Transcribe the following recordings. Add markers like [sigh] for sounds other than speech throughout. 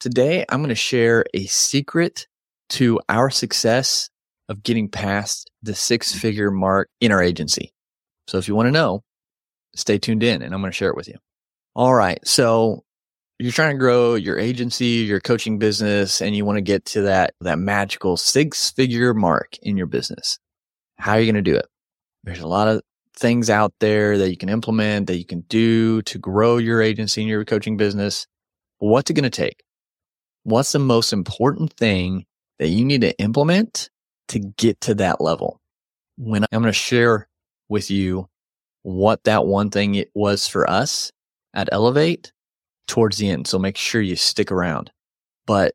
Today, I'm going to share a secret to our success of getting past the six figure mark in our agency. So if you want to know, stay tuned in and I'm going to share it with you. All right. So you're trying to grow your agency, your coaching business, and you want to get to that, that magical six figure mark in your business. How are you going to do it? There's a lot of things out there that you can implement, that you can do to grow your agency and your coaching business. What's it going to take? What's the most important thing that you need to implement to get to that level? When I'm going to share with you what that one thing it was for us at Elevate towards the end. So make sure you stick around. But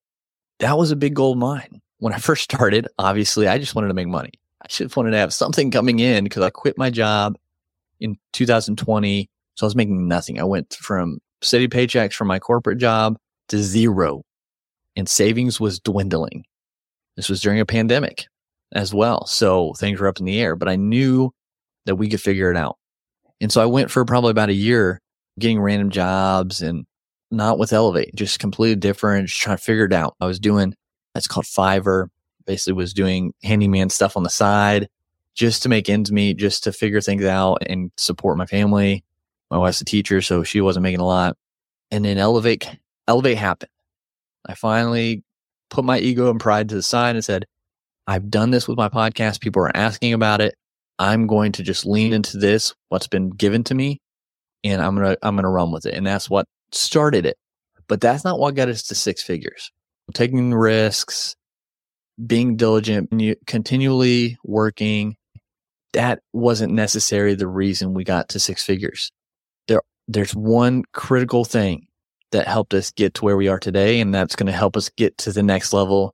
that was a big goal of mine. When I [laughs] first started, obviously, I just wanted to make money. I just wanted to have something coming in because I quit my job in 2020. So I was making nothing. I went from city paychecks from my corporate job to zero and savings was dwindling. This was during a pandemic as well. So things were up in the air, but I knew that we could figure it out. And so I went for probably about a year getting random jobs and not with Elevate, just completely different, just trying to figure it out. I was doing, that's called Fiverr, basically was doing handyman stuff on the side just to make ends meet, just to figure things out and support my family. My wife's a teacher, so she wasn't making a lot. And then Elevate, Elevate happened. I finally put my ego and pride to the side and said, I've done this with my podcast. People are asking about it. I'm going to just lean into this, what's been given to me, and I'm going to, I'm going to run with it. And that's what started it. But that's not what got us to six figures. Taking risks, being diligent, continually working, that wasn't necessarily the reason we got to six figures. There, there's one critical thing that helped us get to where we are today. And that's going to help us get to the next level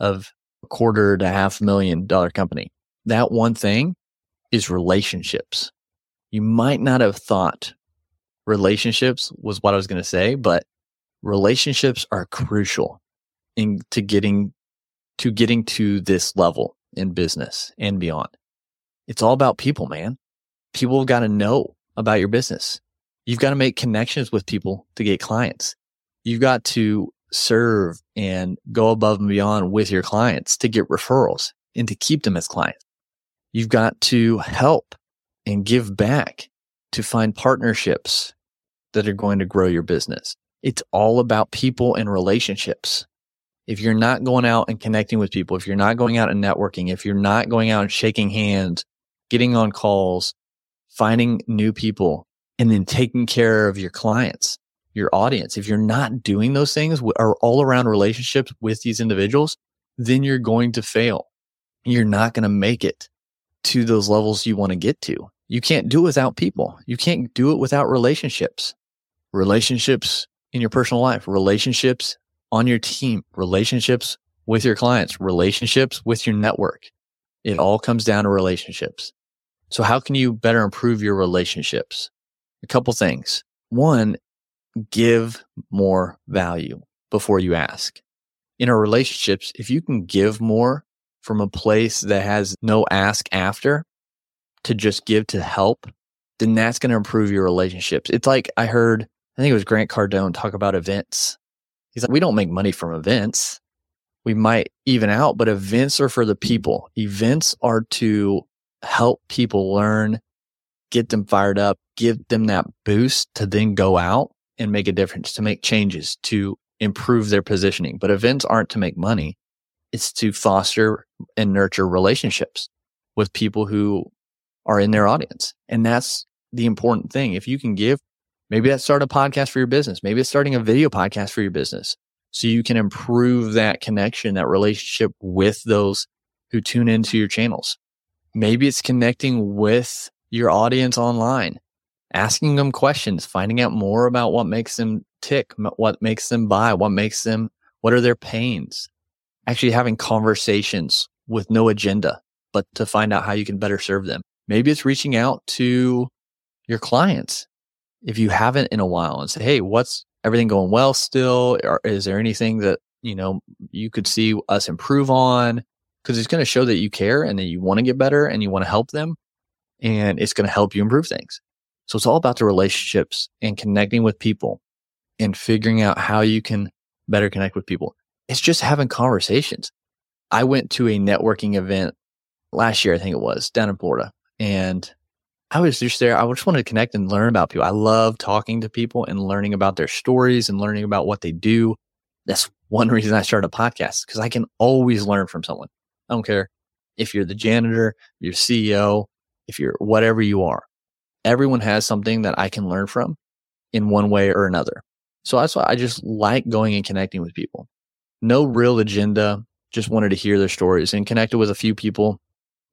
of a quarter to half million dollar company. That one thing is relationships. You might not have thought relationships was what I was going to say, but relationships are crucial in to getting to getting to this level in business and beyond. It's all about people, man. People have got to know about your business. You've got to make connections with people to get clients. You've got to serve and go above and beyond with your clients to get referrals and to keep them as clients. You've got to help and give back to find partnerships that are going to grow your business. It's all about people and relationships. If you're not going out and connecting with people, if you're not going out and networking, if you're not going out and shaking hands, getting on calls, finding new people, and then taking care of your clients, your audience. If you're not doing those things or all around relationships with these individuals, then you're going to fail. You're not going to make it to those levels you want to get to. You can't do it without people. You can't do it without relationships. Relationships in your personal life, relationships on your team, relationships with your clients, relationships with your network. It all comes down to relationships. So how can you better improve your relationships? A couple things. One, give more value before you ask. In our relationships, if you can give more from a place that has no ask after to just give to help, then that's going to improve your relationships. It's like I heard, I think it was Grant Cardone talk about events. He's like, we don't make money from events. We might even out, but events are for the people. Events are to help people learn get them fired up, give them that boost to then go out and make a difference, to make changes, to improve their positioning. But events aren't to make money. It's to foster and nurture relationships with people who are in their audience. And that's the important thing. If you can give, maybe that's start a podcast for your business. Maybe it's starting a video podcast for your business. So you can improve that connection, that relationship with those who tune into your channels. Maybe it's connecting with your audience online asking them questions, finding out more about what makes them tick, what makes them buy, what makes them, what are their pains, actually having conversations with no agenda, but to find out how you can better serve them. Maybe it's reaching out to your clients if you haven't in a while and say, Hey, what's everything going well still? Or is there anything that, you know, you could see us improve on? Cause it's going to show that you care and that you want to get better and you want to help them and it's going to help you improve things. So it's all about the relationships and connecting with people and figuring out how you can better connect with people. It's just having conversations. I went to a networking event last year, I think it was down in Florida. And I was just there. I just wanted to connect and learn about people. I love talking to people and learning about their stories and learning about what they do. That's one [laughs] reason I started a podcast because I can always learn from someone. I don't care if you're the janitor, your CEO, if you're whatever you are everyone has something that I can learn from in one way or another. So that's why I just like going and connecting with people. No real agenda, just wanted to hear their stories and connected with a few people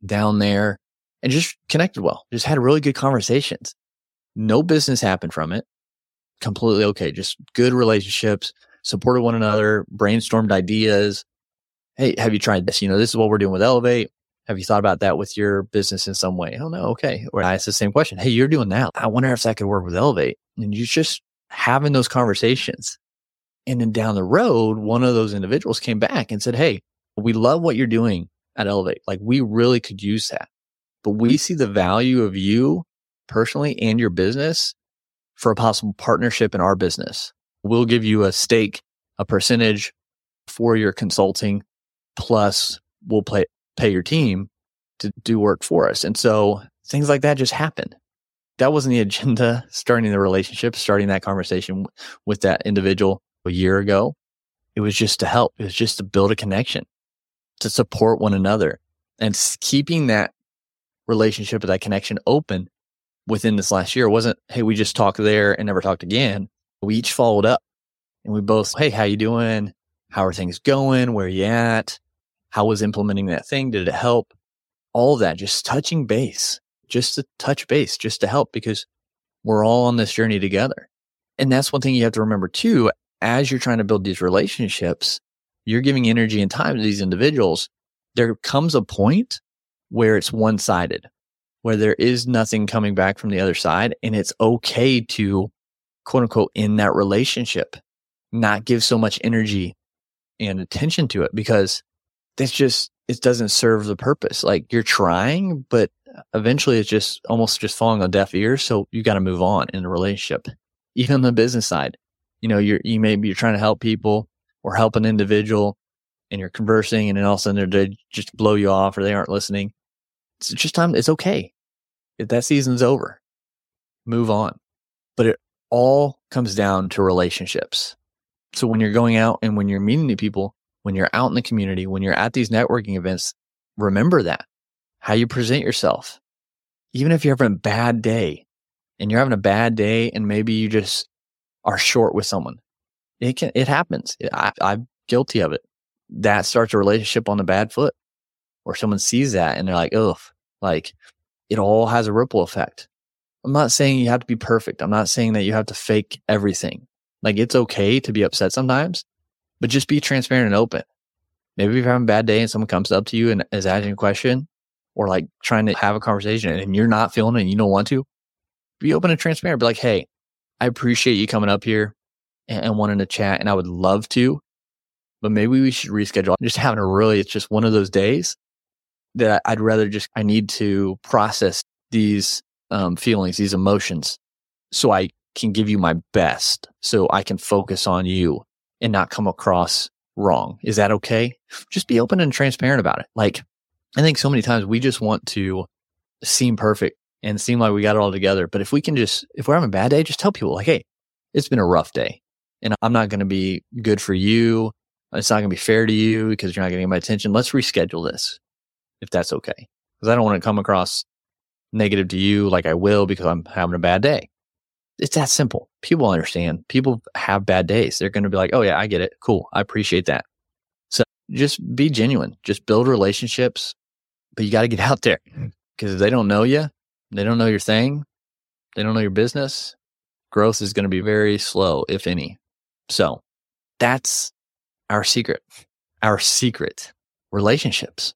down there and just connected well. Just had really good conversations. No business happened from it. Completely okay. Just good relationships, supported one another, brainstormed ideas. Hey, have you tried this? You know, this is what we're doing with Elevate. Have you thought about that with your business in some way? Oh no. Okay. Or I ask the same question. Hey, you're doing that. I wonder if that could work with Elevate. And you're just having those conversations. And then down the road, one of those individuals came back and said, Hey, we love what you're doing at Elevate. Like we really could use that, but we see the value of you personally and your business for a possible partnership in our business. We'll give you a stake, a percentage for your consulting plus we'll play, pay your team to do work for us. And so things like that just happen. That wasn't the [laughs] agenda starting the relationship, starting that conversation with that individual a year ago. It was just to help. It was just to build a connection, to support one another and keeping that relationship, or that connection open within this last year. It wasn't, Hey, we just talked there and never talked again. We each followed up and we both, Hey, how you doing? How are things going? Where are you at? How was implementing that thing? Did it help? All of that, just touching base, just to touch base, just to help because we're all on this journey together. And that's one thing you have to remember too. As you're trying to build these relationships, you're giving energy and time to these individuals. There comes a point where it's one sided, where there is nothing coming back from the other side. And it's okay to quote unquote in that relationship, not give so much energy and attention to it because that's just it doesn't serve the purpose. Like you're trying, but eventually it's just almost just falling on deaf ears. So you got to move on in the relationship. [laughs] Even on the business side, you know, you're you maybe you're trying to help people or help an individual and you're conversing and then all of a sudden they just blow you off or they aren't listening. It's just time. It's okay. If that season's over, move on. But it all comes down to relationships. So when you're going out and when you're meeting new people, when you're out in the community, when you're at these networking events, remember that how you present yourself. Even if you're having a bad day and you're having a bad day and maybe you just are short with someone, it can, it happens. I, I'm guilty of it. That starts a relationship on the bad foot or someone sees that and they're like, oh, like it all has a ripple effect. I'm not saying you have to be perfect. I'm not saying that you have to fake everything. Like it's okay to be upset sometimes, but just be transparent and open. Maybe you're having a bad day and someone comes up to you and is asking a question or like trying to have a conversation and you're not feeling it and you don't want to, be open and transparent. Be like, Hey, I appreciate you coming up here and, and wanting to chat and I would love to, but maybe we should reschedule. Just having a really, it's just one of those days that I'd rather just, I need to process these um, feelings, these emotions so I can give you my best so I can focus on you and not come across wrong. Is that okay? Just be open and transparent about it. Like, I think so many times we just want to seem perfect and seem like we got it all together. But if we can just, if we're having a bad day, just tell people like, Hey, it's been a rough day and I'm not going to be good for you. It's not going to be fair to you because you're not getting my attention. Let's reschedule this if that's okay. Because I don't want to come across negative to you like I will because I'm having a bad day it's that simple. People understand. People have bad days. They're going to be like, oh, yeah, I get it. Cool. I appreciate that. So just be genuine. Just build relationships, but you got to get [laughs] out there mm-hmm. because if they don't know you, they don't know your thing, they don't know your business, growth is going to be very slow, if any. So that's our secret. Our secret relationships.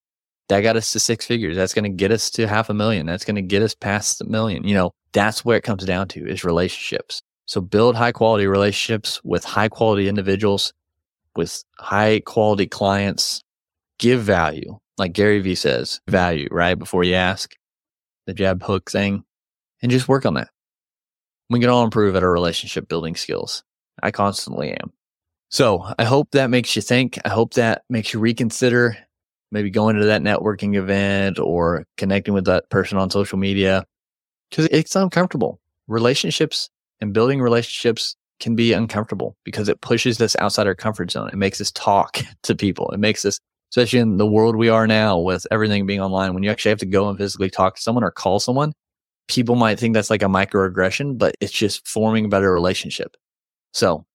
That got us to six figures. That's going to get us to half a million. That's going to get us past a million. You know, that's where it comes down to is relationships. So build high quality relationships with high quality individuals, with high quality clients, give value. Like Gary Vee says, value, right? Before you ask the jab hook thing and just work on that. We can all improve at our relationship building skills. I constantly am. So I hope that makes you think. I hope that makes you reconsider maybe going to that networking event or connecting with that person on social media because it's uncomfortable. Relationships and building relationships can be uncomfortable because it pushes us outside our comfort zone. It makes us talk [laughs] to people. It makes us, especially in the world we are now with everything being online, when you actually have to go and physically talk to someone or call someone, people might think that's like a microaggression, but it's just forming a better relationship. So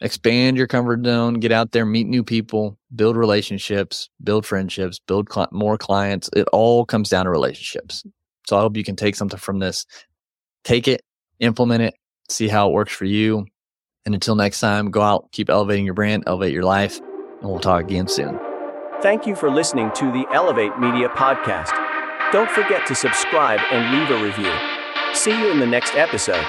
expand your comfort zone, get out there, meet new people, build relationships, build friendships, build cl- more clients. It all comes down to relationships. So I hope you can take something from this, take it, implement it, see how it works for you. And until next time, go out, keep elevating your brand, elevate your life, and we'll talk again soon. Thank you for listening to the Elevate Media Podcast. Don't forget to subscribe and leave a review. See you in the next episode.